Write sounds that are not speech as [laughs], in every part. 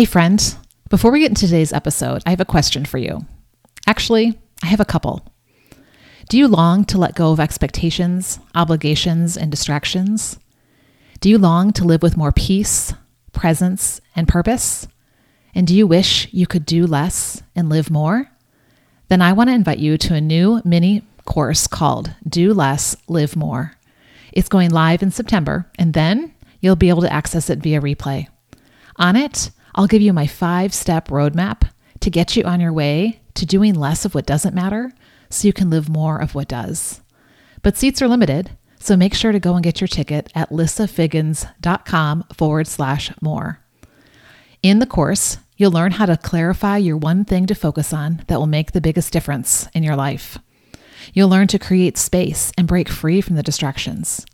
Hey, friend, before we get into today's episode, I have a question for you. Actually, I have a couple. Do you long to let go of expectations, obligations, and distractions? Do you long to live with more peace, presence, and purpose? And do you wish you could do less and live more? Then I want to invite you to a new mini course called Do Less, Live More. It's going live in September, and then you'll be able to access it via replay. On it, I'll give you my five step roadmap to get you on your way to doing less of what doesn't matter so you can live more of what does. But seats are limited, so make sure to go and get your ticket at lissafiggins.com forward slash more. In the course, you'll learn how to clarify your one thing to focus on that will make the biggest difference in your life. You'll learn to create space and break free from the distractions.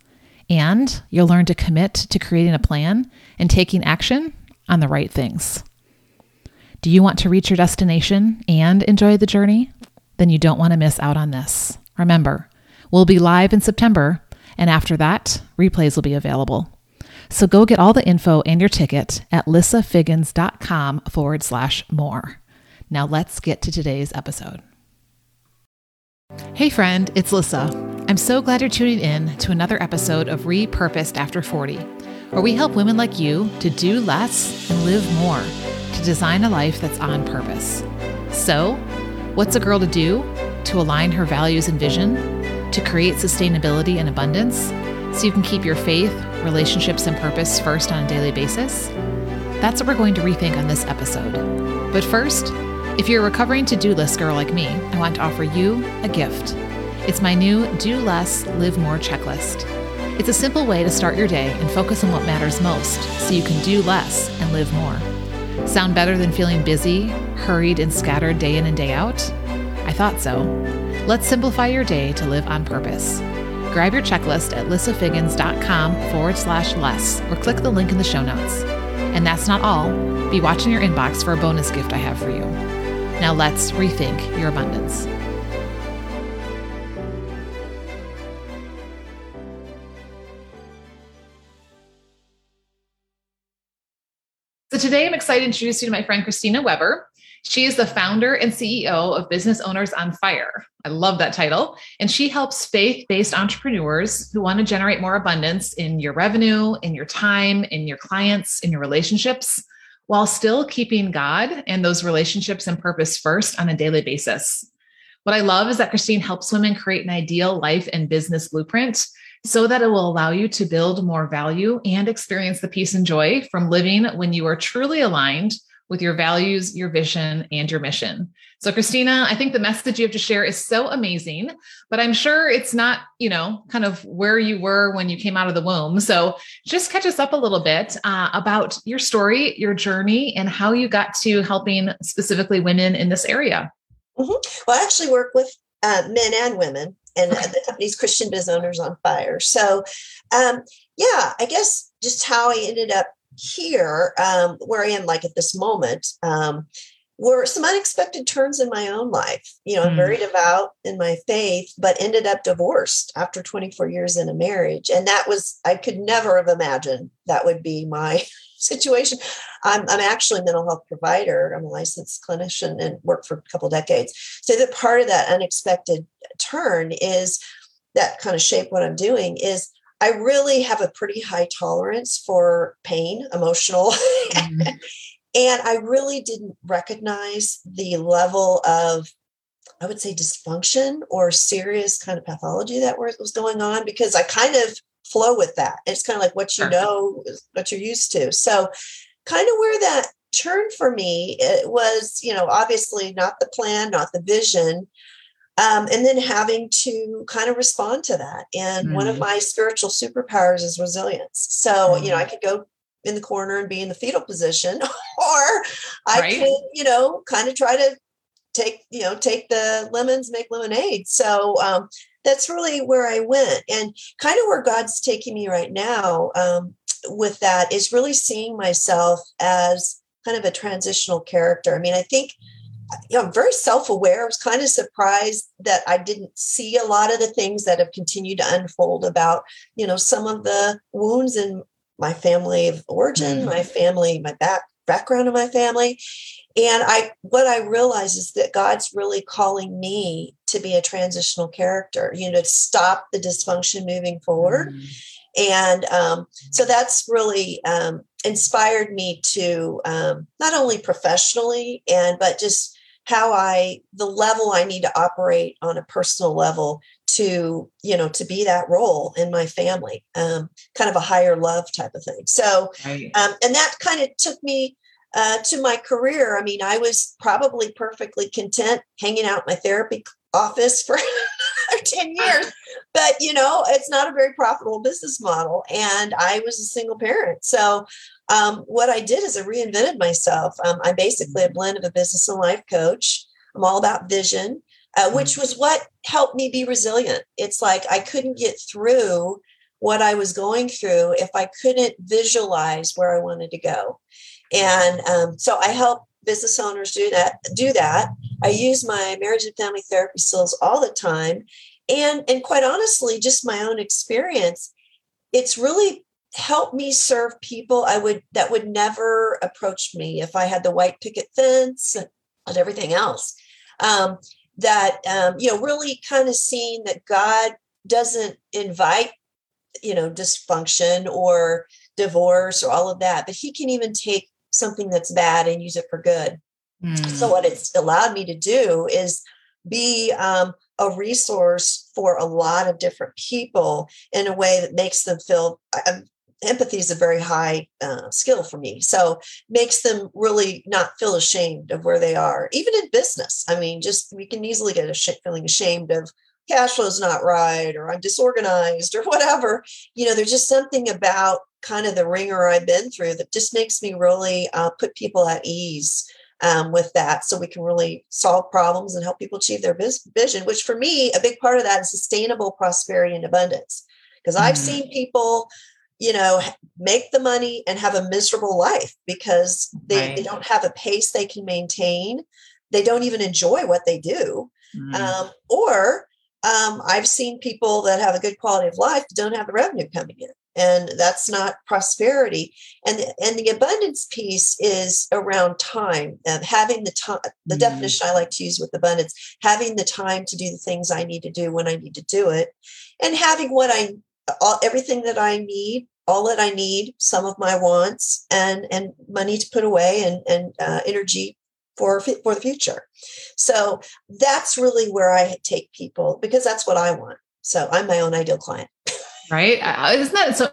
And you'll learn to commit to creating a plan and taking action on the right things. Do you want to reach your destination and enjoy the journey? Then you don't want to miss out on this. Remember, we'll be live in September, and after that, replays will be available. So go get all the info and your ticket at lissafiggins.com forward slash more. Now let's get to today's episode. Hey, friend, it's Lissa. I'm so glad you're tuning in to another episode of Repurposed After 40 where we help women like you to do less and live more, to design a life that's on purpose. So, what's a girl to do to align her values and vision, to create sustainability and abundance, so you can keep your faith, relationships, and purpose first on a daily basis? That's what we're going to rethink on this episode. But first, if you're a recovering to do list girl like me, I want to offer you a gift. It's my new Do Less, Live More checklist. It's a simple way to start your day and focus on what matters most so you can do less and live more. Sound better than feeling busy, hurried, and scattered day in and day out? I thought so. Let's simplify your day to live on purpose. Grab your checklist at lissafiggins.com forward slash less or click the link in the show notes. And that's not all. Be watching your inbox for a bonus gift I have for you. Now let's rethink your abundance. So today I'm excited to introduce you to my friend Christina Weber. She is the founder and CEO of Business Owners on Fire. I love that title. And she helps faith based entrepreneurs who want to generate more abundance in your revenue, in your time, in your clients, in your relationships, while still keeping God and those relationships and purpose first on a daily basis. What I love is that Christine helps women create an ideal life and business blueprint so that it will allow you to build more value and experience the peace and joy from living when you are truly aligned with your values, your vision, and your mission. So, Christina, I think the message you have to share is so amazing, but I'm sure it's not, you know, kind of where you were when you came out of the womb. So, just catch us up a little bit uh, about your story, your journey, and how you got to helping specifically women in this area. Mm-hmm. Well, I actually work with uh, men and women and the company's Christian Biz Owners on Fire. So, um, yeah, I guess just how I ended up here, um, where I am, like at this moment, um, were some unexpected turns in my own life. You know, I'm very mm. devout in my faith, but ended up divorced after 24 years in a marriage. And that was, I could never have imagined that would be my [laughs] situation. I'm, I'm actually a mental health provider. I'm a licensed clinician and worked for a couple decades. So that part of that unexpected turn is that kind of shape what I'm doing is I really have a pretty high tolerance for pain, emotional. Mm-hmm. [laughs] and I really didn't recognize the level of, I would say, dysfunction or serious kind of pathology that was going on because I kind of flow with that. It's kind of like what you know, what you're used to. So, kind of where that turned for me it was, you know, obviously not the plan, not the vision. Um, and then having to kind of respond to that. And mm one of mm-hmm. my spiritual superpowers is resilience. So, mm you know, I mm-hmm. could go in the corner and be in the fetal position, [laughs] or I right. could, you know, kind of try to take, you know, take the lemons, make lemonade. So um, that's really where I went. And kind of where God's taking me right now um, with that is really seeing myself as kind of a transitional character. I mean, I think you know, I'm very self-aware. I was kind of surprised that I didn't see a lot of the things that have continued to unfold about, you know, some of the wounds in my family of origin, mm. my family, my back background of my family. And I what I realize is that God's really calling me to be a transitional character, you know, to stop the dysfunction moving forward. Mm-hmm. And um, so that's really um, inspired me to um, not only professionally and but just how I the level I need to operate on a personal level to you know to be that role in my family um, kind of a higher love type of thing so right. um, and that kind of took me uh, to my career i mean i was probably perfectly content hanging out in my therapy office for [laughs] 10 years but you know it's not a very profitable business model and i was a single parent so um, what i did is i reinvented myself um, i'm basically a blend of a business and life coach i'm all about vision uh, which mm-hmm. was what helped me be resilient. It's like I couldn't get through what I was going through if I couldn't visualize where I wanted to go. And um, so I help business owners do that. Do that. I use my marriage and family therapy skills all the time, and and quite honestly, just my own experience, it's really helped me serve people I would that would never approach me if I had the white picket fence and everything else. Um, that um, you know really kind of seeing that god doesn't invite you know dysfunction or divorce or all of that but he can even take something that's bad and use it for good mm. so what it's allowed me to do is be um, a resource for a lot of different people in a way that makes them feel um, empathy is a very high uh, skill for me. So makes them really not feel ashamed of where they are, even in business. I mean, just we can easily get a sh- feeling ashamed of cash flow's not right or I'm disorganized or [laughs] whatever. You know, there's just something about kind of the ringer I've been through that just makes me really uh, put people at ease. Um, with that, so we can really solve problems and help people achieve their vision, which for me, a big part of that is sustainable prosperity and abundance. Because I've mm-hmm. seen people you know make the money and have a miserable life because they, right. they don't have a pace they can maintain they don't even enjoy what they do mm. um, or um, i've seen people that have a good quality of life don't have the revenue coming in and that's not prosperity and the, and the abundance piece is around time and having the time the mm. definition i like to use with abundance having the time to do the things i need to do when i need to do it and having what i all, everything that I need, all that I need, some of my wants, and and money to put away, and and uh, energy for for the future. So that's really where I take people because that's what I want. So I'm my own ideal client. [laughs] right? Isn't that so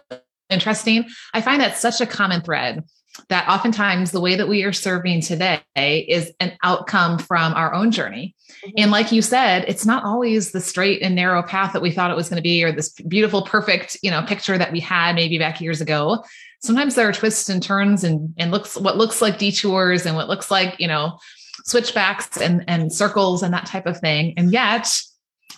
interesting? I find that such a common thread that oftentimes the way that we are serving today is an outcome from our own journey. Mm-hmm. And like you said, it's not always the straight and narrow path that we thought it was going to be or this beautiful, perfect, you know, picture that we had maybe back years ago. Sometimes there are twists and turns and, and looks what looks like detours and what looks like, you know, switchbacks and, and circles and that type of thing. And yet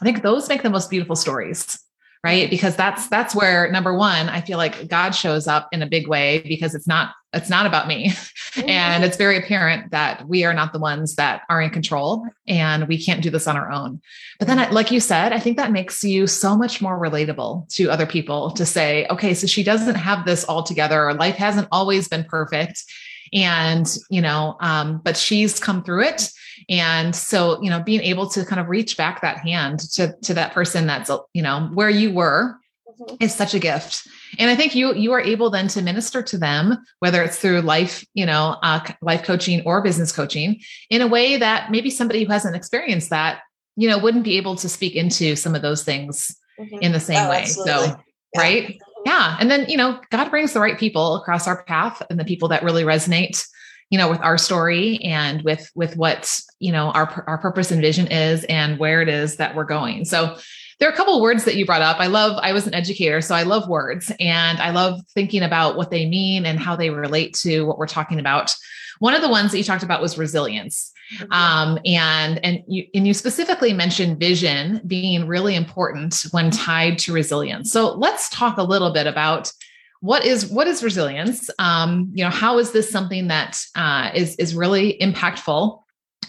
I think those make the most beautiful stories right? Because that's that's where number one i feel like god shows up in a big way because it's not it's not about me. Mm-hmm. [laughs] and it's very apparent that we are not the ones that are in control and we can't do this on our own. But then like you said i think that makes you so much more relatable to other people to say okay so she doesn't have this all together. Or life hasn't always been perfect. And you know um, but she's come through it and so you know being able to kind of reach back that hand to to that person that's you know where you were mm-hmm. is such a gift and i think you you are able then to minister to them whether it's through life you know uh, life coaching or business coaching in a way that maybe somebody who hasn't experienced that you know wouldn't be able to speak into some of those things mm-hmm. in the same oh, way absolutely. so yeah. right yeah and then you know god brings the right people across our path and the people that really resonate you know with our story and with with what you know our our purpose and vision is and where it is that we're going. So there are a couple words that you brought up. I love i was an educator so i love words and i love thinking about what they mean and how they relate to what we're talking about. One of the ones that you talked about was resilience. Mm-hmm. um, and and you and you specifically mentioned vision being really important when tied to resilience. So let's talk a little bit about what is what is resilience um, you know how is this something that uh, is is really impactful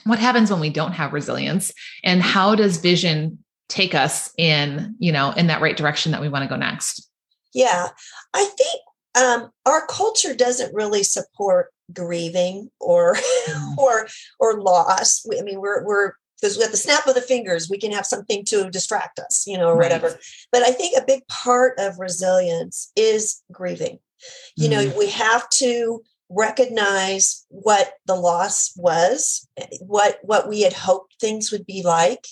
what happens when we don't have resilience and how does vision take us in you know in that right direction that we want to go next yeah i think um, our culture doesn't really support grieving or mm. [laughs] or or loss. I mean, we're we're because at the snap of the fingers we can have something to distract us, you know, or right. whatever. But I think a big part of resilience is grieving. You mm. know, we have to recognize what the loss was, what what we had hoped things would be like.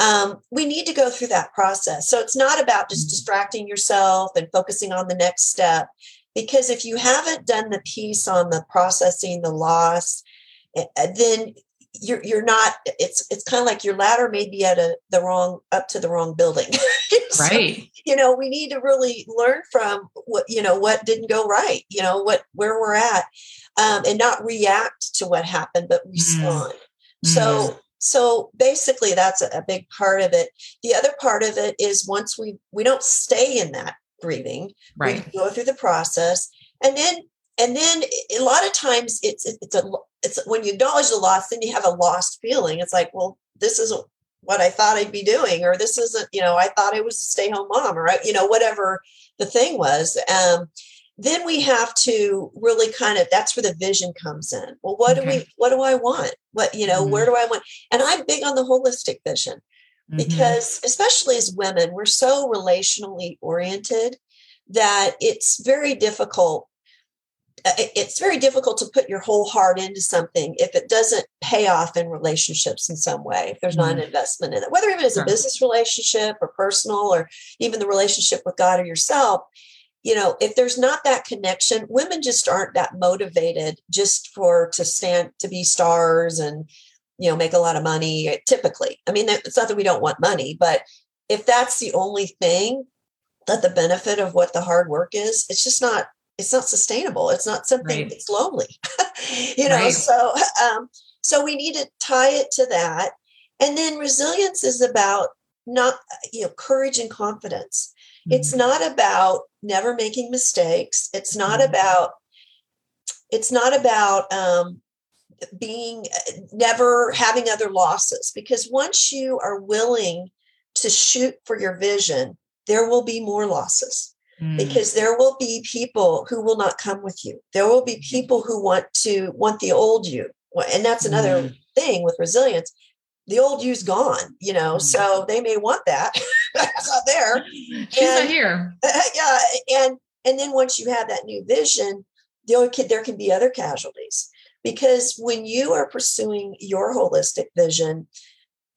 Um, we need to go through that process. So it's not about just mm. distracting yourself and focusing on the next step because if you haven't done the piece on the processing the loss eh, eh, then you're you're not it's it's kind of like your ladder may be at a the wrong up to the wrong building [laughs] so, right you know we need to really learn from what you know what didn't go right you know what where we're at um, and not react to what happened but mm. respond mm. so mm. so basically that's a, a big part of it the other part of it is once we we don't stay in that grieving. Right. We go through the process, and then and then a lot of times it's it's a it's when you acknowledge the loss, then you have a lost feeling. It's like, well, this isn't what I thought I'd be doing, or this isn't, you know, I thought I was a stay home mom, or you know, whatever the thing was. Um, then we have to really kind of that's where the vision comes in. Well, what okay. do we what do I want? What, you know, mm-hmm. where do I want? And I'm big on the holistic vision. Mm-hmm. because especially as women we're so relationally oriented that it's very difficult it's very difficult to put your whole heart into something if it doesn't pay off in relationships in some way if there's not an mm-hmm. investment in it whether even as a business relationship or personal or even the relationship with god or yourself you know if there's not that connection women just aren't that motivated just for to stand to be stars and you know make a lot of money typically i mean it's not that we don't want money but if that's the only thing that the benefit of what the hard work is it's just not it's not sustainable it's not something right. it's lonely [laughs] you know right. so um so we need to tie it to that and then resilience is about not you know courage and confidence mm-hmm. it's not about never making mistakes it's not mm-hmm. about it's not about um being never having other losses because once you are willing to shoot for your vision there will be more losses mm. because there will be people who will not come with you there will be people who want to want the old you and that's another mm. thing with resilience the old you's gone you know mm. so they may want that [laughs] that's not there she's and, not here [laughs] yeah and and then once you have that new vision there can, there can be other casualties because when you are pursuing your holistic vision,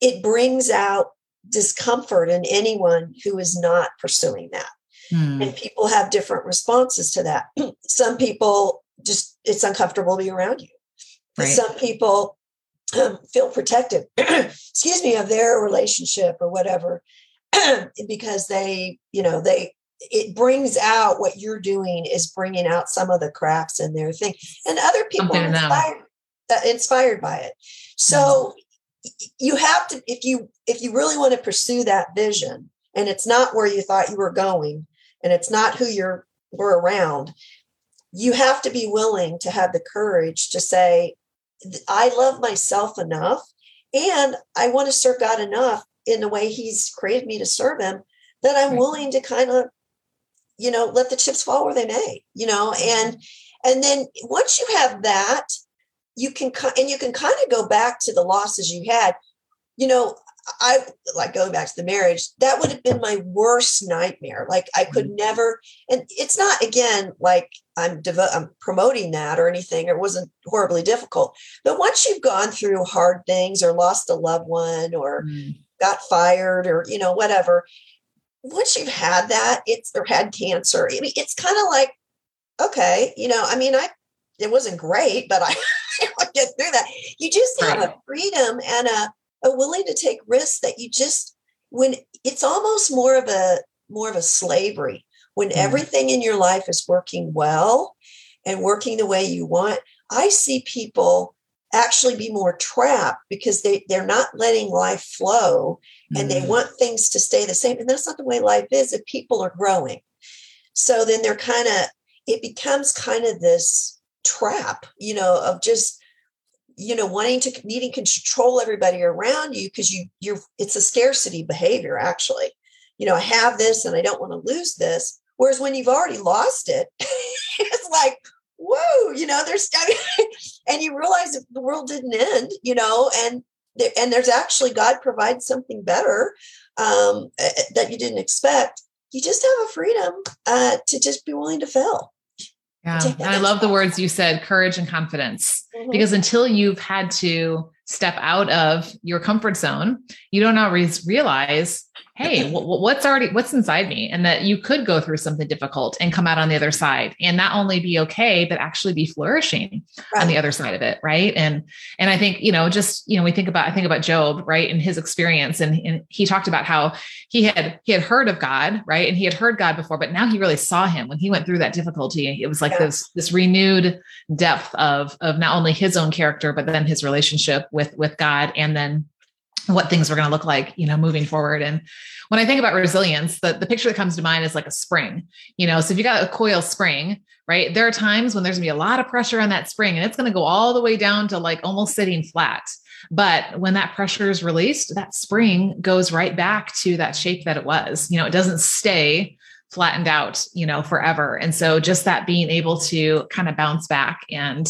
it brings out discomfort in anyone who is not pursuing that. Hmm. And people have different responses to that. [clears throat] Some people just, it's uncomfortable to be around you. Right. Some people um, feel protective, [clears throat] excuse me, of their relationship or whatever, [clears throat] because they, you know, they, it brings out what you're doing is bringing out some of the cracks in their thing and other people are inspired, uh, inspired by it so mm-hmm. you have to if you if you really want to pursue that vision and it's not where you thought you were going and it's not who you're were around you have to be willing to have the courage to say i love myself enough and i want to serve god enough in the way he's created me to serve him that i'm willing to kind of you know let the chips fall where they may you know? And and then once you have that you can and you can kind of go back to the losses you had. You know i like going back to the marriage that would have been my worst nightmare like i could mm-hmm. never and it's not again like i'm devo- i'm promoting that or anything it wasn't horribly difficult but once you've gone through hard things or lost a loved one or mm. got fired or you know whatever once you've had that, it's or had cancer. I mean, it's kind of like, okay, you know, I mean, I it wasn't great, but I, [laughs] I get through that. You just have right. a freedom and a, a willing to take risks that you just when it's almost more of a more of a slavery when mm. everything in your life is working well and working the way you want. I see people actually be more trapped because they, they're not letting life flow and mm-hmm. they want things to stay the same. And that's not the way life is if people are growing. So then they're kind of, it becomes kind of this trap, you know, of just, you know, wanting to needing control everybody around you because you you're it's a scarcity behavior actually. You know, I have this and I don't want to lose this. Whereas when you've already lost it, [laughs] it's like, whoa, you know, there's, [laughs] and you realize that the world didn't end, you know, and there, and there's actually God provides something better um, that you didn't expect. You just have a freedom uh, to just be willing to fail. Yeah, and I love the words you said, courage and confidence, mm-hmm. because until you've had to step out of your comfort zone, you don't always realize hey what's already what's inside me and that you could go through something difficult and come out on the other side and not only be okay but actually be flourishing right. on the other side of it right and and i think you know just you know we think about i think about job right and his experience and, and he talked about how he had he had heard of god right and he had heard god before but now he really saw him when he went through that difficulty it was like yeah. this this renewed depth of of not only his own character but then his relationship with with god and then what things were going to look like, you know, moving forward. And when I think about resilience, the, the picture that comes to mind is like a spring, you know, so if you got a coil spring, right, there are times when there's gonna be a lot of pressure on that spring and it's going to go all the way down to like almost sitting flat. But when that pressure is released, that spring goes right back to that shape that it was. You know, it doesn't stay flattened out, you know, forever. And so just that being able to kind of bounce back and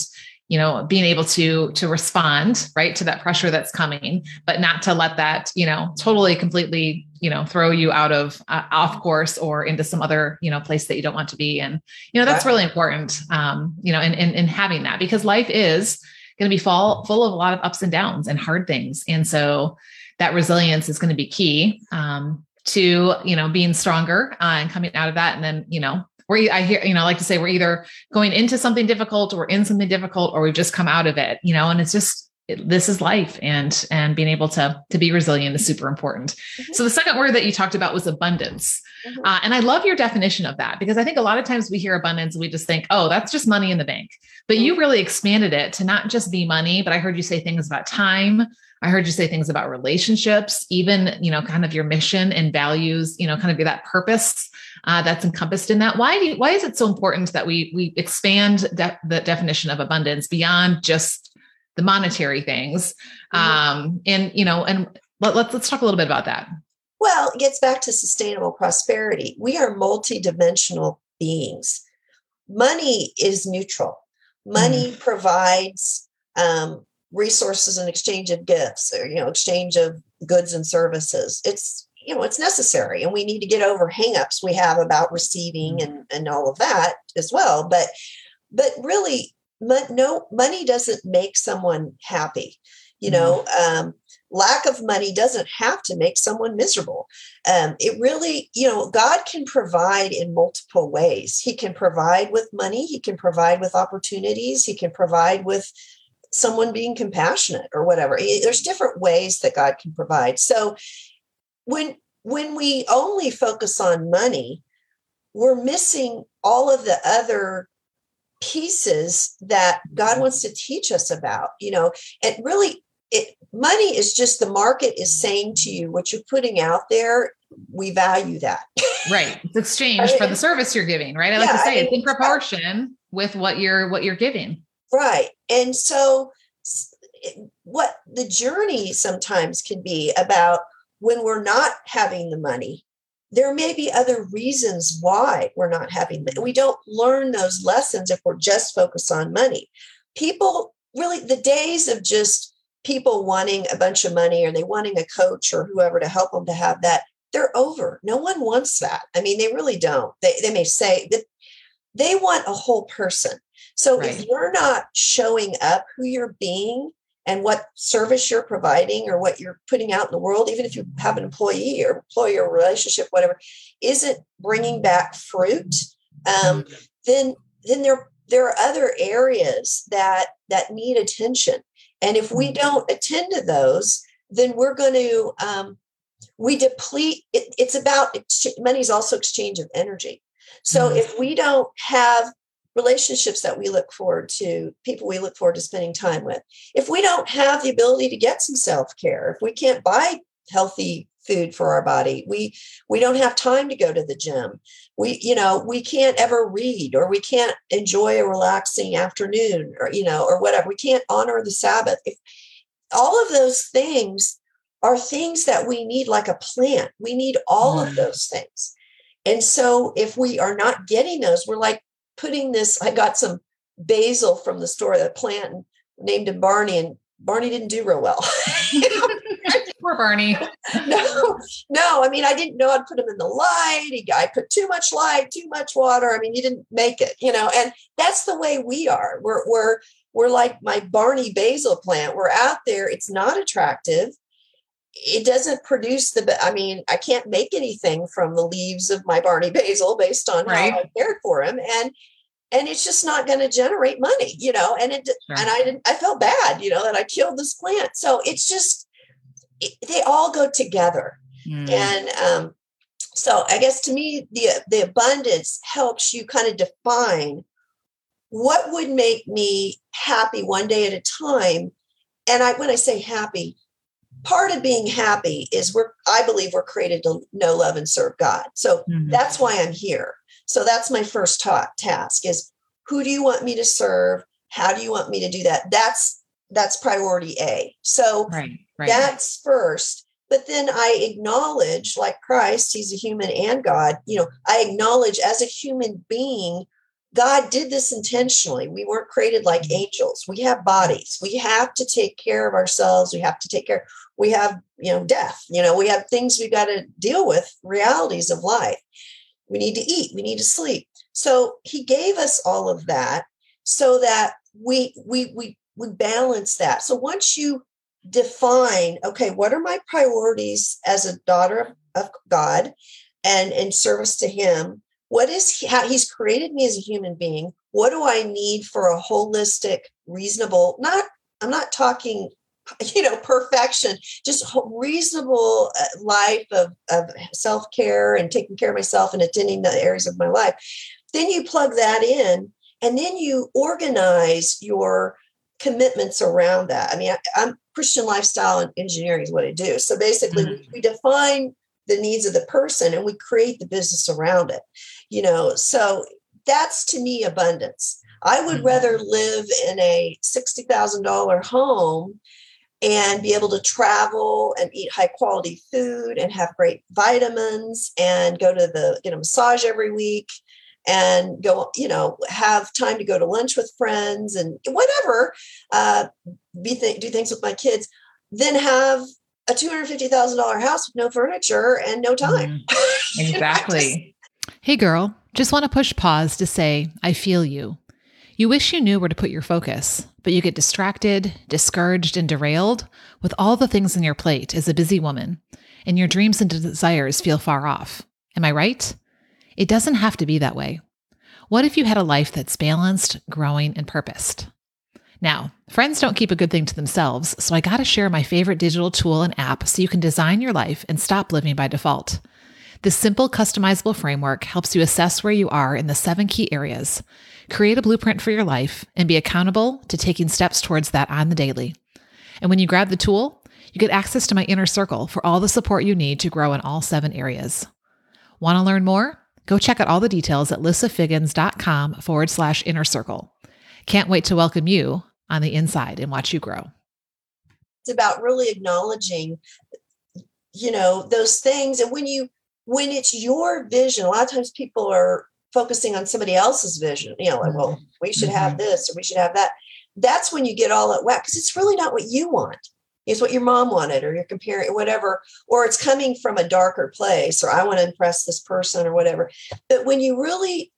you know being able to to respond right to that pressure that's coming but not to let that you know totally completely you know throw you out of uh, off course or into some other you know place that you don't want to be and you know that's really important um you know in in, in having that because life is going to be full full of a lot of ups and downs and hard things. And so that resilience is going to be key um to you know being stronger uh, and coming out of that and then you know we're I hear, you know, I like to say we're either going into something difficult or in something difficult, or we've just come out of it, you know, and it's just it, this is life and and being able to to be resilient is super important mm-hmm. so the second word that you talked about was abundance mm-hmm. uh, and i love your definition of that because i think a lot of times we hear abundance and we just think oh that's just money in the bank but mm-hmm. you really expanded it to not just be money but i heard you say things about time I heard you say things about relationships, even, you know, kind of your mission and values, you know, kind of be that purpose uh, that's encompassed in that. Why, do you, why is it so important that we, we expand de- the definition of abundance beyond just the monetary things? Mm-hmm. Um, and, you know, and let, let's, let's talk a little bit about that. Well, it gets back to sustainable prosperity. We are multidimensional beings. Money is neutral. Money mm. provides um, resources in exchange of gifts or you know exchange of goods and services it's you know it's necessary and we need to get over hangups we have about receiving mm-hmm. and and all of that as well but but really no money doesn't make someone happy you know mm-hmm. um, lack of money doesn't have to make someone miserable um, it really you know god can provide in multiple ways he can provide with money he can provide with opportunities he can provide with someone being compassionate or whatever there's different ways that god can provide so when when we only focus on money we're missing all of the other pieces that god mm-hmm. wants to teach us about you know? And really it money is just the market is saying to you what you're putting out there we value that. [laughs] Right it's exchange I mean, for the service you're giving right? I like to say I mean, it's in proportion with what you're what you're giving. Right. And so, what the journey sometimes can be about when we're not having the money, there may be other reasons why we're not having money. We don't learn those lessons if we're just focused on money. People really, the days of just people wanting a bunch of money or they wanting a coach or whoever to help them to have that, they're over. No one wants that. I mean, they really don't. They, they may say that they want a whole person. So right. if you're not showing up who you're being and what service you're providing or what you're putting out in the world, even if you have an employee or employer relationship, whatever, isn't bringing back fruit, um, mm-hmm. then then there there are other areas that that need attention. And if we mm-hmm. don't attend to those, then we're going to um, we deplete. It, it's about money is also exchange of energy. So mm-hmm. if we don't have relationships that we look forward to, people we look forward to spending time with. If we don't have the ability to get some self-care, if we can't buy healthy food for our body, we we don't have time to go to the gym. We you know, we can't ever read or we can't enjoy a relaxing afternoon or you know, or whatever. We can't honor the Sabbath. If all of those things are things that we need like a plant. We need all mm. of those things. And so if we are not getting those, we're like putting this, I got some basil from the store, that plant, named him Barney, and Barney didn't do real well. [laughs] [laughs] Poor Barney. no, no. I mean, I didn't know to put him in the light. He, I put too much light, too much water. I mean, he didn't make it, you know. And that's the way we are. We're we're we're like my Barney basil plant. We're out there. It's not attractive. It doesn't produce the. I mean, I can't make anything from the leaves of my Barney [laughs] basil based on right. how I cared for him, and and it's just not going to generate money, you know. And it sure. and I didn't. I felt bad, you know, that I killed this plant. So it's just it, they all go together, mm. and um, so I guess to me the the abundance helps you kind of define what would make me happy one day at a time. And I when I say happy, part of being happy is we're I believe we're created to know, love, and serve God. So mm-hmm. that's why I'm here. So that's my first ta- task is who do you want me to serve? How do you want me to do that? That's that's priority A. So right, right. that's first. But then I acknowledge, like Christ, he's a human and God, you know, I acknowledge as a human being, God did this intentionally. We weren't created like mm-hmm. angels. We have bodies. We have to take care of ourselves. We have to take care. We have, you know, death. You know, we have things we've got to deal with, realities of life. We need to eat. We need to sleep. So he gave us all of that so that we we we we balance that. So once you define, okay, what are my priorities as a daughter of God and in service to him? What is he, how he's created me as a human being? What do I need for a holistic, reasonable, not I'm not talking [laughs] you know perfection just reasonable uh, life of, of self-care and taking care of myself and attending the areas of my life then you plug that in and then you organize your commitments around that i mean I, am christian lifestyle and engineering is what i do so basically mm-hmm. we, we define the needs of the person and we create the business around it you know so that's to me abundance I would mm-hmm. rather live in a $60,000 home and be able to travel and eat high quality food and have great vitamins and go to the get a massage every week and go you know have time to go to lunch with friends and whatever uh, be th- do things with my kids then have a $250,000 house with no furniture and no time. [laughs] Mm, exactly. Hey, girl, just want to push pause to say, I feel you. You wish you knew where to put your focus, but you get distracted, discouraged, and derailed with all the things on your plate as a busy woman, and your dreams and desires feel far off. Am I right? It doesn't have to be that way. What if you had a life that's balanced, growing, and purposed? Now, friends don't keep a good thing to themselves, so I got to share my favorite digital tool and app so you can design your life and stop living by default. This simple, customizable framework helps you assess where you are in the seven key areas Create a blueprint for your life and be accountable to taking steps towards that on the daily. And when you grab the tool, you get access to my inner circle for all the support you need to grow in all seven areas. Want to learn more? Go check out all the details at lissafiggins.com forward slash inner circle. Can't wait to welcome you on the inside and watch you grow. It's about really acknowledging, you know, those things. And when you, when it's your vision, a lot of times people are focusing on somebody else's vision, you know, like, well, mm-hmm. we should have mm-hmm. this or we should have that. That's when you get all at whack because it's really not what you want. It's what your mom wanted, or you're comparing whatever, or it's coming from a darker place, or I want to impress this person or whatever. But when you really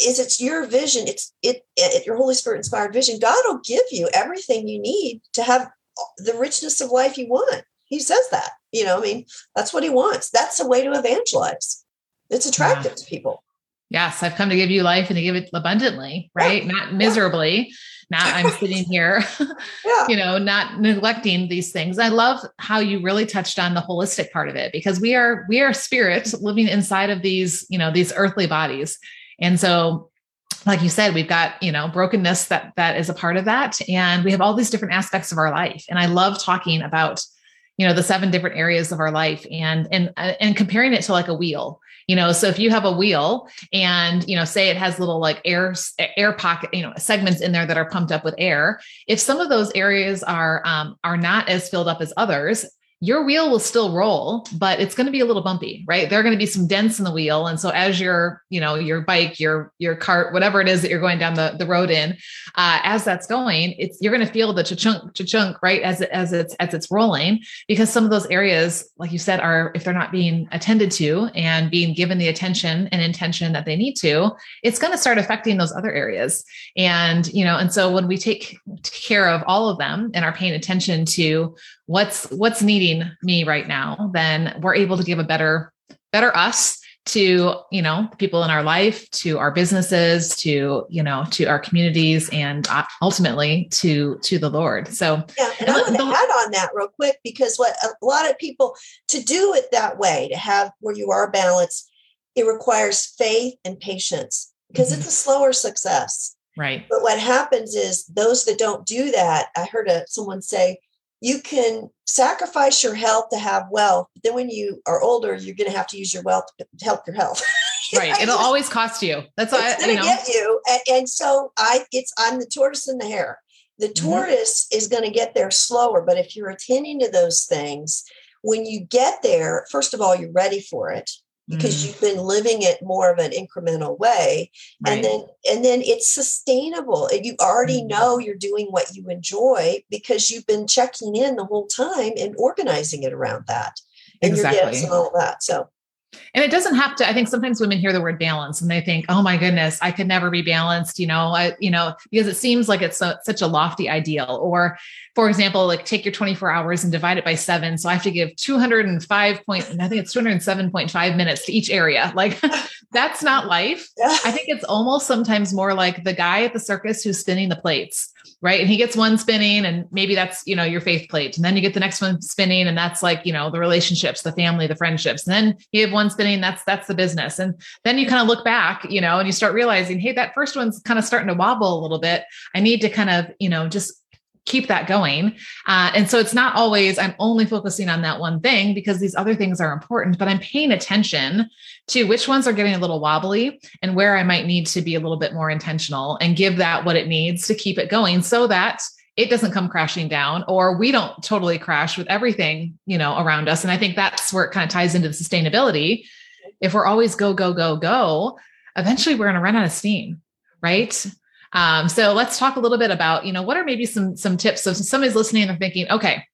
is it's your vision, it's it, it your Holy Spirit inspired vision, God will give you everything you need to have the richness of life you want. He says that. You know, I mean, that's what he wants. That's a way to evangelize. It's attractive yeah. to people. Yes, I've come to give you life and to give it abundantly, right? Yeah. Not miserably. Not I'm [laughs] sitting here, [laughs] yeah. you know, not neglecting these things. I love how you really touched on the holistic part of it because we are we are spirits living inside of these, you know, these earthly bodies. And so like you said we've got you know brokenness that that is a part of that and we have all these different aspects of our life and i love talking about you know the seven different areas of our life and and and comparing it to like a wheel you know? So if you have a wheel and you know say it has little like air air pocket you know segments in there that are pumped up with air if some of those areas are um, are not as filled up as others your wheel will still roll, but it's going to be a little bumpy, right? There are going to be some dents in the wheel. And so as your, you know, your bike, your, your cart, whatever it is that you're going down the, the road in, uh, as that's going, it's, you're going to feel the cha-chunk, cha-chunk, right? As it, as it's, as it's rolling, because some of those areas, like you said, are, if they're not being attended to and being given the attention and intention that they need to, it's going to start affecting those other areas. And, you know, and so when we take care of all of them and are paying attention to what's what's needing me right now then we're able to give a better better us to you know people in our life to our businesses to you know to our communities and uh, ultimately to to the lord. So yeah and, and i want to add on that real quick because what a lot of people to do it that way to have where you are balanced it requires faith and patience because mm-hmm. it's a slower success. Right. But what happens is those that don't do that i heard a, someone say you can sacrifice your health to have wealth. But then when you are older, you're going to have to use your wealth to help your health. [laughs] right. It'll always cost you. That's all it's going to get you. And, and, so I, it's, I'm the tortoise and the hare. The mm-hmm. tortoise mm-hmm. is going to get there slower, but if you're attending to those things, when you get there, first of all, you're ready for it because mm. you've been living it more of an incremental way right. and then and then it's sustainable and you already mm. know you're doing what you enjoy because you've been checking in the whole time and organizing it around that and exactly. your gifts and all that so and it doesn't have to i think sometimes women hear the word balance and they think oh my goodness i could never be balanced you know I, you know because it seems like it's a, such a lofty ideal or for example like take your 24 hours and divide it by seven. So i have to give 205 point i think it's 207.5 minutes to each area. Like [laughs] that's not life. I think it's almost sometimes more like the guy at the circus who's spinning the plates right? And he gets one spinning and maybe that's you know your faith plate. And then you get the next one spinning and that's like you know the relationships the family the friendships. And then you have one spinning that's that's the business. And then you kind of look back you know and you start realizing hey that first one's kind of starting to wobble a little bit. I need to kind of you know just keep that going. Uh, and so it's not always I'm only focusing on that one thing because these other things are important, but I'm paying attention to which ones are getting a little wobbly and where I might need to be a little bit more intentional and give that what it needs to keep it going so that it doesn't come crashing down or we don't totally crash with everything, you know, around us. And I think that's where it kind of ties into the sustainability. If we're always go, go, go, go, eventually we're going to run out of steam, right? Um, so let's talk a little bit about, you know, what are maybe some some tips? So somebody's listening and they're thinking, okay,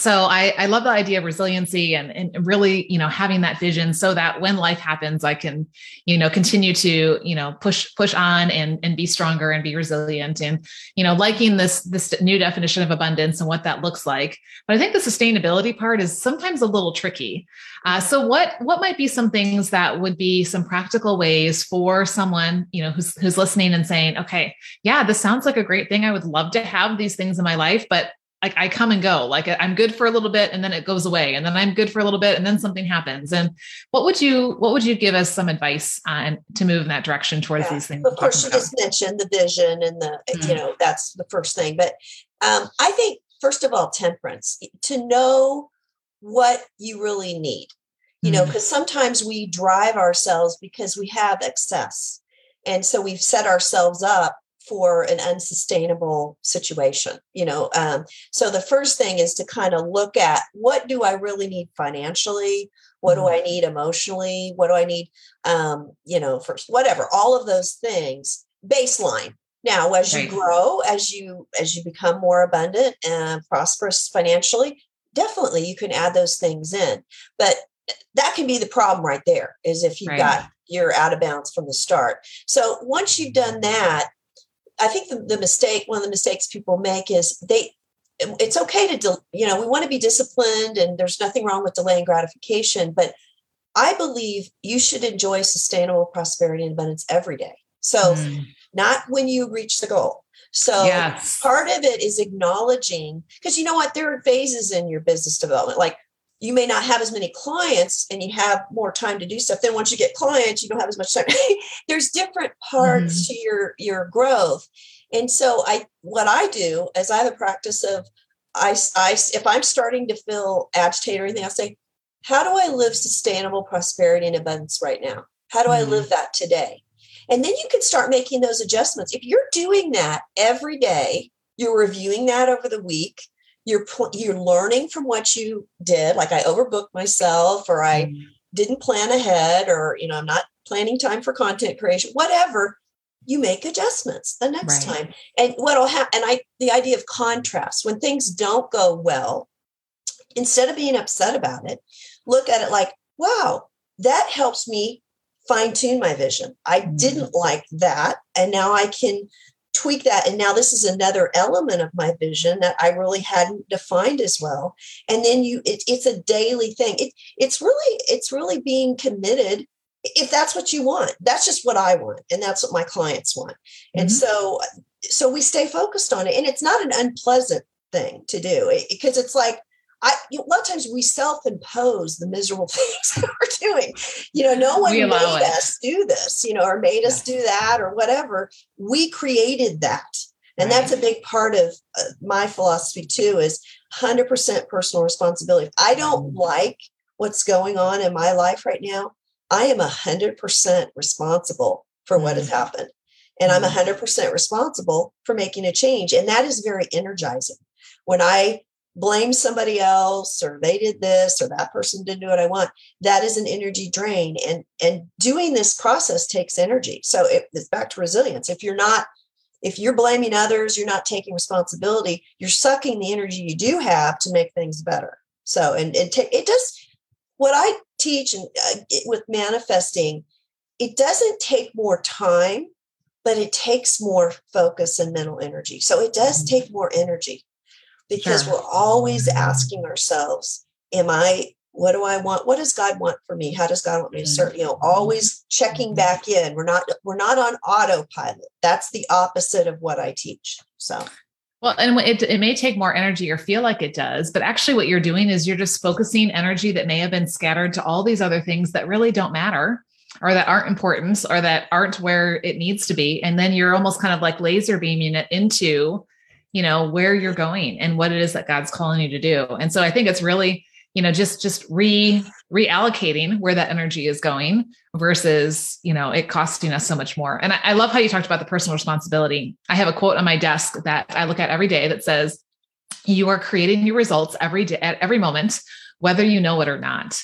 so I, I love the idea of resiliency and, and really you know having that vision so that when life happens i can you know continue to you know push push on and and be stronger and be resilient and you know liking this this new definition of abundance and what that looks like. But i think the sustainability part is sometimes a little tricky. Uh, so what what might be some things that would be some practical ways for someone you know who's who's listening and saying okay yeah this sounds like a great thing. I would love to have these things in my life but like I come and go. Like I'm good for a little bit and then it goes away, and then I'm good for a little bit and then something happens. And what would you what would you give us some advice on to move in that direction towards yeah. these things? Of course, you just mentioned the vision and the mm-hmm. you know that's the first thing. But um, I think first of all, temperance to know what you really need. You know, because mm-hmm. sometimes we drive ourselves because we have excess. And so we've set ourselves up for an unsustainable situation you know um, so the first thing is to kind of look at what do i really need financially? What do mm-hmm. i need emotionally? What do i need um, you know first whatever all of those things baseline. Now as you grow as you as you become more abundant and prosperous financially definitely you can add those things in but that can be the problem right there is if you've right. got you're out of bounds from the start. So once you've done that I think the, the mistake, one of the mistakes people make is they, it's okay to, de- you know, we want to be disciplined and there's nothing wrong with delaying gratification, but I believe you should enjoy sustainable prosperity and abundance every day. So, mm. not when you reach the goal. So, yes. part of it is acknowledging, because you know what, there are phases in your business development. Like you may not have as many clients and you have more time to do stuff. Then once you get clients you don't have as much time. [laughs] There's different parts mm-hmm. to your your growth. And so i what i do is i have a practice of I, I if i'm starting to feel agitated or anything i say how do i live sustainable prosperity and abundance right now? How do mm-hmm. i live that today? And then you can start making those adjustments. If you're doing that every day you're reviewing that over the week you're you're learning from what you did like i overbooked myself or i mm-hmm. didn't plan ahead or you know i'm not planning time for content creation whatever you make adjustments the next right. time and what'll happen and i the idea of contrast when things don't go well instead of being upset about it look at it like wow that helps me fine tune my vision i mm-hmm. didn't like that and now i can tweak that and now this is another element of my vision that i really hadn't defined as well. And then you it, it's a daily thing. It, it's really it's really being committed if that's what you want. That's just what i want and that's what my clients want. And mm-hmm. so so we stay focused on it and it's not an unpleasant thing to do because it, it's like I, you know, a lot of times we self-impose the miserable [laughs] things that we're doing. You know, no one made it. us do this, you know, or made us do that or whatever. We created that. And right. that's a big part of uh, my philosophy too is 100% personal responsibility. If I don't mm-hmm. like what's going on in my life right now, I am 100% responsible for what has mm-hmm. happened. And I'm 100% mm-hmm. responsible for making a change. And that is very energizing. When I blame somebody else or they did this or that person didn't do what I want, that is an energy drain. And and doing this process takes energy. So it, it's back to resilience. If you're not, if you're blaming others, you're not taking responsibility, you're sucking the energy you do have to make things better. So and, and t- it does what I teach and uh, with manifesting, it doesn't take more time, but it takes more focus and mental energy. So it does mm-hmm. take more energy because sure. we're always asking ourselves, Am I, what do I want? What does God want for me? How does God want me to mm-hmm. serve? You know, always mm-hmm. checking mm-hmm. back in. We're not, we're not on autopilot. That's the opposite of what I teach. So well, and it, it may take more energy or feel like it does, but actually, what you're doing is you're just focusing energy that may have been scattered to all these other things that really don't matter or that aren't important or that aren't where it needs to be. And then you're almost kind of like laser beaming it into you know where you're going and what it is that god's calling you to do. And so i think it's really you know just just re reallocating where that energy is going versus you know it costing us so much more. And I, I love how you talked about the personal responsibility. I have a quote on my desk that i look at every day that says you are creating your results every day at every moment whether you know it or not.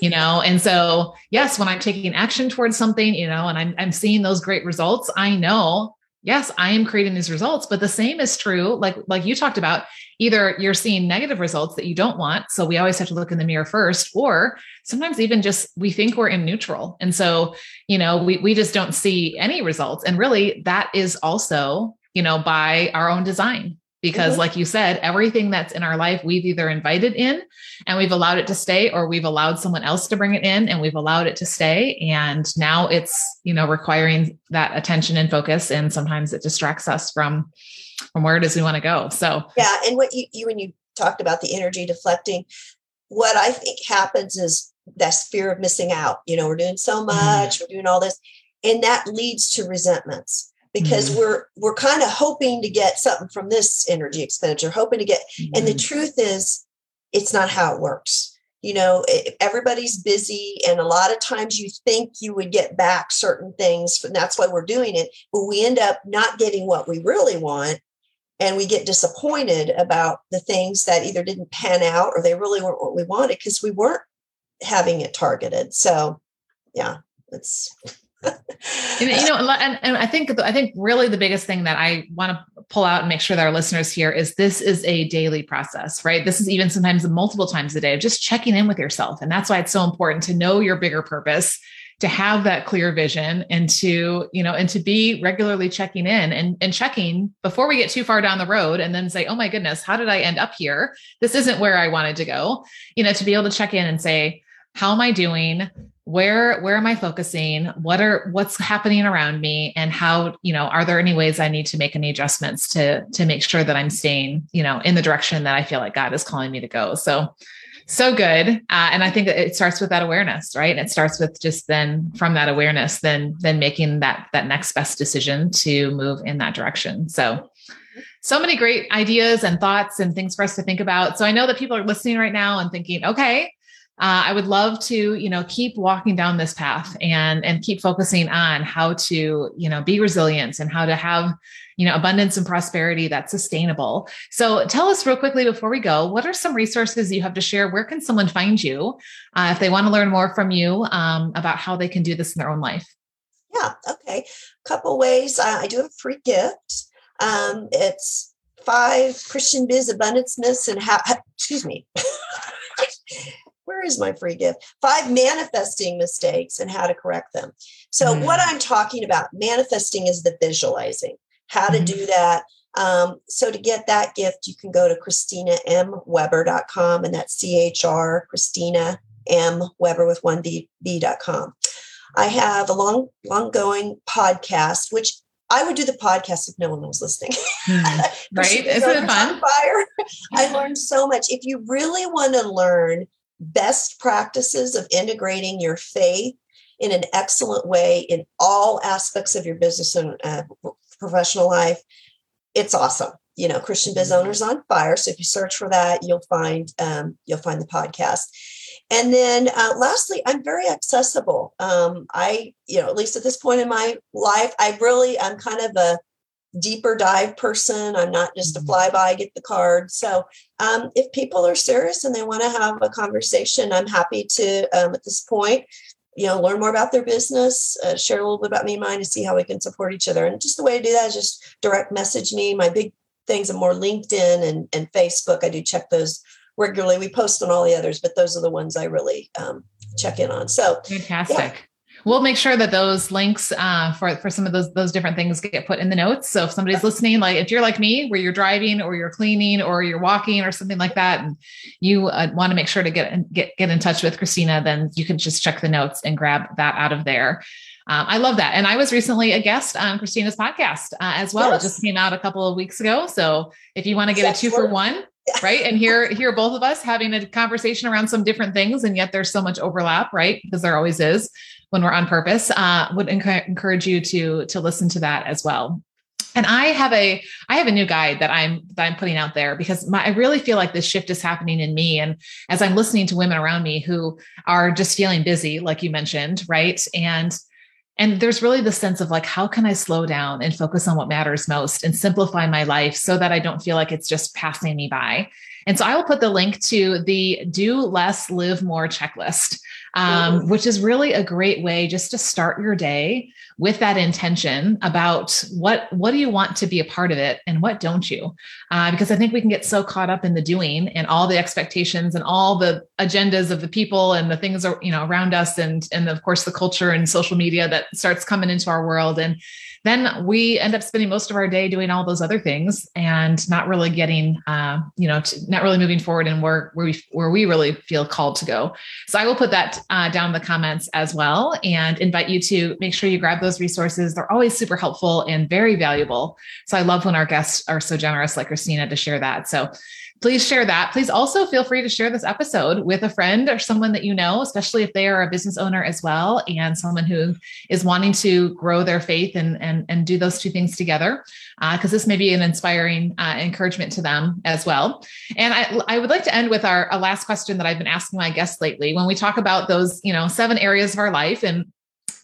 You [laughs] know? And so yes when i'm taking action towards something you know and i'm, I'm seeing those great results i know yes i am creating these results but the same is true like like you talked about either you're seeing negative results that you don't want so we always have to look in the mirror first or sometimes even just we think we're in neutral and so you know we we just don't see any results and really that is also you know by our own design because mm-hmm. like you said everything that's in our life we've either invited in and we've allowed it to stay or we've allowed someone else to bring it in and we've allowed it to stay and now it's you know requiring that attention and focus and sometimes it distracts us from from where it is we want to go so yeah and what you, you when you talked about the energy deflecting what i think happens is that fear of missing out you know we're doing so mm-hmm. much mm-hmm. we're doing all this and that leads to resentments because mm-hmm. we're we're kind of hoping to get something from this energy expenditure hoping to get mm-hmm. and the mm-hmm. truth is it's not how it works you know everybody's busy and a lot of times you think you would get back certain things and that's why we're doing it but we end up not getting what we really want and we get disappointed about the things that either didn't pan out or they really weren't what we wanted because we weren't having it targeted so yeah it's you know, and, and I think I think really the biggest thing that I want to pull out and make sure that our listeners hear is this is a daily process, right? This is even sometimes multiple times a day of just checking in with yourself, and that's why it's so important to know your bigger purpose, to have that clear vision, and to you know, and to be regularly checking in and and checking before we get too far down the road, and then say, oh my goodness, how did I end up here? This isn't where I wanted to go. You know, to be able to check in and say, how am I doing? Where where am i focusing? What are what's happening around me? And how you know are there any ways i need to make any adjustments to to make sure that i'm staying you know in the direction that i feel like god is calling me to go? So so good. Uh, and i think it starts with that awareness right? And it starts with just then from that awareness then then making that that next best decision to move in that direction. So so many great ideas and thoughts and things for us to think about. So i know that people are listening right now and thinking okay uh, I would love to, you know, keep walking down this path and and keep focusing on how to, you know, be resilient and how to have, you know, abundance and prosperity that's sustainable. So tell us real quickly before we go, what are some resources you have to share? Where can someone find you uh, if they want to learn more from you um, about how they can do this in their own life? Yeah. Okay. A couple ways. I do have a free gift. Um, it's five Christian biz abundance myths and how. Excuse me. [laughs] where is my free gift? Five manifesting mistakes and how to correct them. So, mm. what I'm talking about, manifesting is the visualizing, how to mm. do that. Um, so, to get that gift, you can go to ChristinaMWeber.com, and that's C H R, Christina M. Weber with one B.com. I have a long, long going podcast, which I would do the podcast if no one was listening. [laughs] Mm, right? Isn't it fun? Fire. I [laughs] learned so much. If you really want to learn best practices of integrating your faith in an excellent way in all aspects of your business and uh, professional life, it's awesome. You know, Christian Biz mm-hmm. Owners on Fire. So if you search for that, you'll find um, you'll find the podcast. And then uh, lastly, I'm very accessible. Um, I, you know, at least at this point in my life, I really I'm kind of a deeper dive person. I'm not just a mm-hmm. flyby, get the card. So um, if people are serious and they want to have a conversation, I'm happy to, um, at this point, you know, learn more about their business, uh, share a little bit about me and mine to see how we can support each other. And just the way to do that is just direct message me. My big things are more LinkedIn and, and Facebook. I do check those regularly. We post on all the others, but those are the ones I really um, check in on. So fantastic. Yeah we'll make sure that those links uh, for for some of those those different things get put in the notes. So if somebody's listening, like if you're like me, where you're driving or you're cleaning or you're walking or something like that, and you uh, want to make sure to get get get in touch with Christina, then you can just check the notes and grab that out of there. Um, I love that. And I was recently a guest on Christina's podcast uh, as well. Yes. It just came out a couple of weeks ago. So if you want to get yes, a two for one, [laughs] right and here here both of us having a conversation around some different things and yet there's so much overlap right because there always is when we're on purpose uh, would encourage you to to listen to that as well. And i have a i have a new guide that i'm that i'm putting out there because my, i really feel like this shift is happening in me. And as i'm listening to women around me who are just feeling busy like you mentioned right? And and there's really the sense of like how can i slow down and focus on what matters most and simplify my life so that i don't feel like it's just passing me by and so i will put the link to the do less live more checklist um, which is really a great way just to start your day with that intention about what what do you want to be a part of it and what don't you? Uh, because i think we can get so caught up in the doing and all the expectations and all the agendas of the people and the things are, you know around us and and of course the culture and social media that starts coming into our world. And then we end up spending most of our day doing all those other things and not really getting, uh, you know, not really moving forward and where, where we, where we really feel called to go. So I will put that uh, down in the comments as well and invite you to make sure you grab those resources. They're always super helpful and very valuable. So I love when our guests are so generous like Christina to share that. So please share that. Please also feel free to share this episode with a friend or someone that you know, especially if they are a business owner as well and someone who is wanting to grow their faith and and, and do those two things together. Because uh, this may be an inspiring uh, encouragement to them as well. And I, I would like to end with our a last question that I've been asking my guests lately. When we talk about those, you know, seven areas of our life and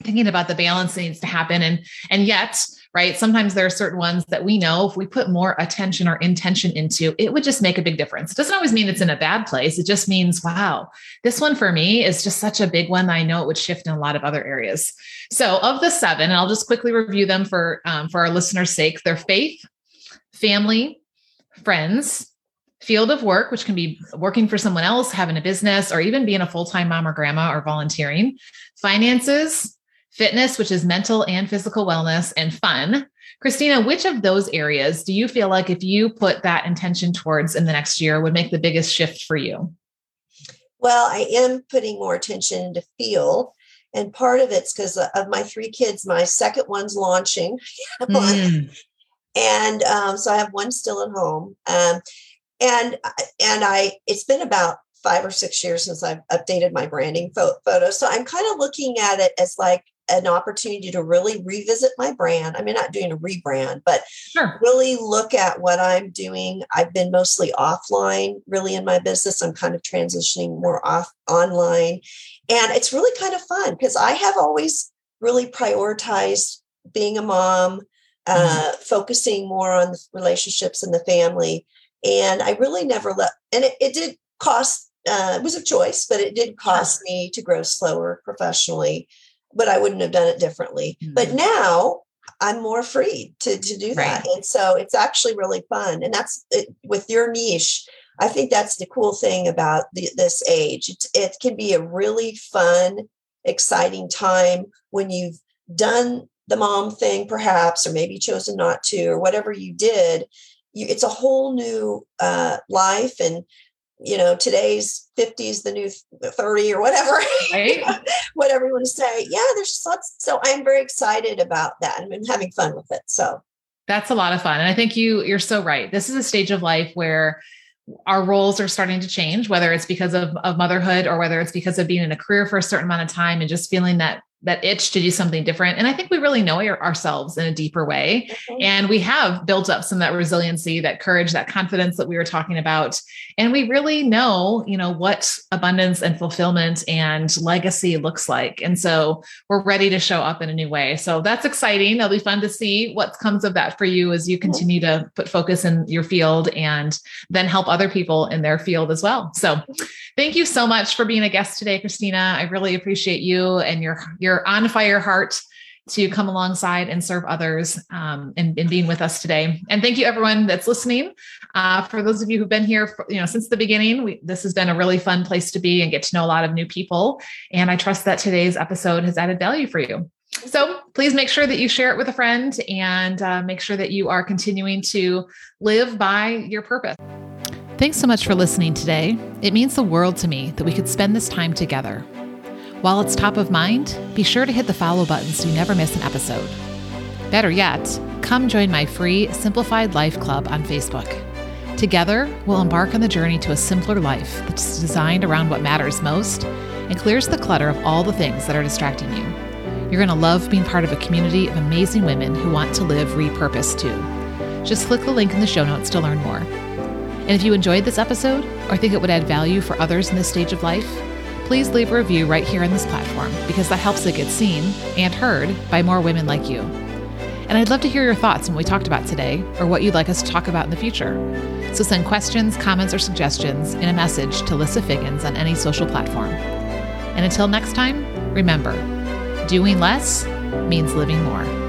thinking about the balance that needs to happen, and and yet right? Sometimes there are certain ones that we know if we put more attention or intention into, it would just make a big difference. It doesn't always mean it's in a bad place. It just means, wow, this one for me is just such a big one. I know it would shift in a lot of other areas. So, of the seven, and I'll just quickly review them for um, for our listeners' sake. They're faith, family, friends, field of work, which can be working for someone else, having a business, or even being a full time mom or grandma or volunteering, finances, fitness, which is mental and physical wellness, and fun. Christina, which of those areas do you feel like if you put that intention towards in the next year would make the biggest shift for you? Well, I am putting more attention into feel. And part of it's because of my three kids. My second one's launching. [laughs] Mm. and um, so I have one still at home. Um, and and I it's been about five or six years since I've updated my branding photo. So I'm kind of looking at it as like an opportunity to really revisit my brand. I mean, not doing a rebrand, but sure. really look at what I'm doing. I've been mostly offline, really, in my business. I'm kind of transitioning more off online. And it's really kind of fun because I have always really prioritized being a mom, uh, mm-hmm. focusing more on the relationships and the family. And I really never let, and it, it did cost, uh, it was a choice, but it did cost me to grow slower professionally, but I wouldn't have done it differently. Mm-hmm. But now I'm more free to, to do that. Right. And so it's actually really fun. And that's it, with your niche. I think that's the cool thing about the, this age. It, it can be a really fun, exciting time when you've done the mom thing, perhaps, or maybe chosen not to, or whatever you did. You, it's a whole new uh, life. And, you know, today's 50 is the new 30 or whatever, [laughs] right? whatever you want to say. Yeah, there's lots. So I'm very excited about that and I'm having fun with it. So that's a lot of fun. And I think you, you're so right. This is a stage of life where our roles are starting to change, whether it's because of, of motherhood or whether it's because of being in a career for a certain amount of time and just feeling that that itch to do something different. And I think we really know ourselves in a deeper way. And we have built up some of that resiliency, that courage, that confidence that we were talking about. And we really know, you know, what abundance and fulfillment and legacy looks like. And so we're ready to show up in a new way. So that's exciting. It'll be fun to see what comes of that for you as you continue to put focus in your field and then help other people in their field as well. So thank you so much for being a guest today, Christina. I really appreciate you and your, your your on fire heart to come alongside and serve others um, and, being with us today. And thank you everyone that's listening. Uh, for those of you who've been here, for, you know, since the beginning, we, this has been a really fun place to be and get to know a lot of new people. And I trust that today's episode has added value for you. So please make sure that you share it with a friend and uh, make sure that you are continuing to live by your purpose. Thanks so much for listening today. It means the world to me that we could spend this time together. While it's top of mind, be sure to hit the follow button so you never miss an episode. Better yet, come join my free Simplified Life Club on Facebook. Together, we'll embark on the journey to a simpler life that's designed around what matters most and clears the clutter of all the things that are distracting you. You're going to love being part of a community of amazing women who want to live repurposed too. Just click the link in the show notes to learn more. And if you enjoyed this episode or think it would add value for others in this stage of life, please leave a review right here on this platform because that helps it get seen and heard by more women like you. And I'd love to hear your thoughts on what we talked about today or what you'd like us to talk about in the future. So send questions, comments, or suggestions in a message to Lissa Figgins on any social platform. And until next time, remember doing less means living more.